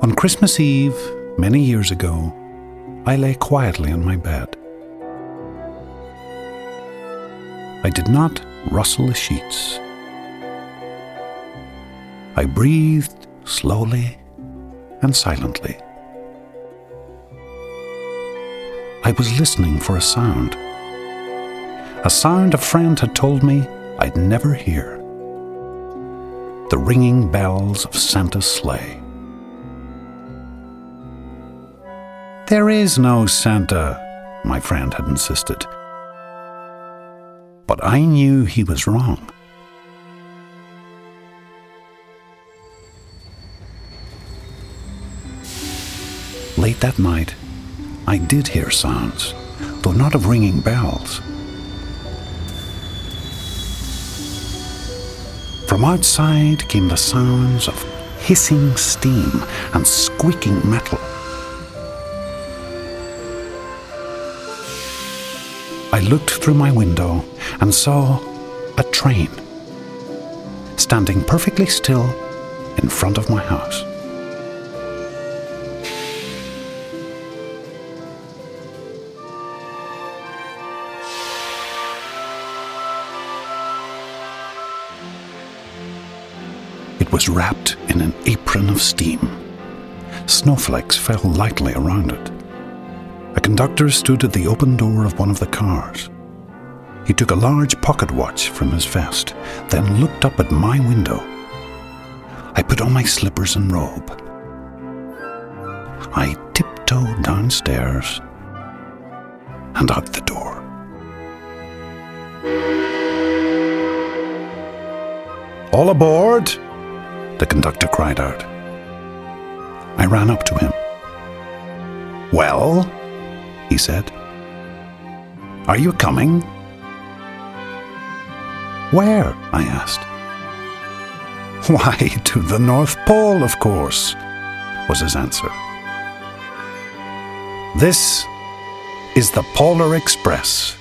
On Christmas Eve, many years ago, I lay quietly on my bed. I did not rustle the sheets. I breathed slowly and silently. I was listening for a sound. A sound a friend had told me I'd never hear. The ringing bells of Santa's sleigh. There is no Santa, my friend had insisted. But I knew he was wrong. Late that night, I did hear sounds, though not of ringing bells. From outside came the sounds of hissing steam and squeaking metal. I looked through my window and saw a train standing perfectly still in front of my house. It was wrapped in an apron of steam. Snowflakes fell lightly around it. A conductor stood at the open door of one of the cars. He took a large pocket watch from his vest, then looked up at my window. I put on my slippers and robe. I tiptoed downstairs and out the door. All aboard! The conductor cried out. I ran up to him. Well, he said, are you coming? Where? I asked. Why, to the North Pole, of course, was his answer. This is the Polar Express.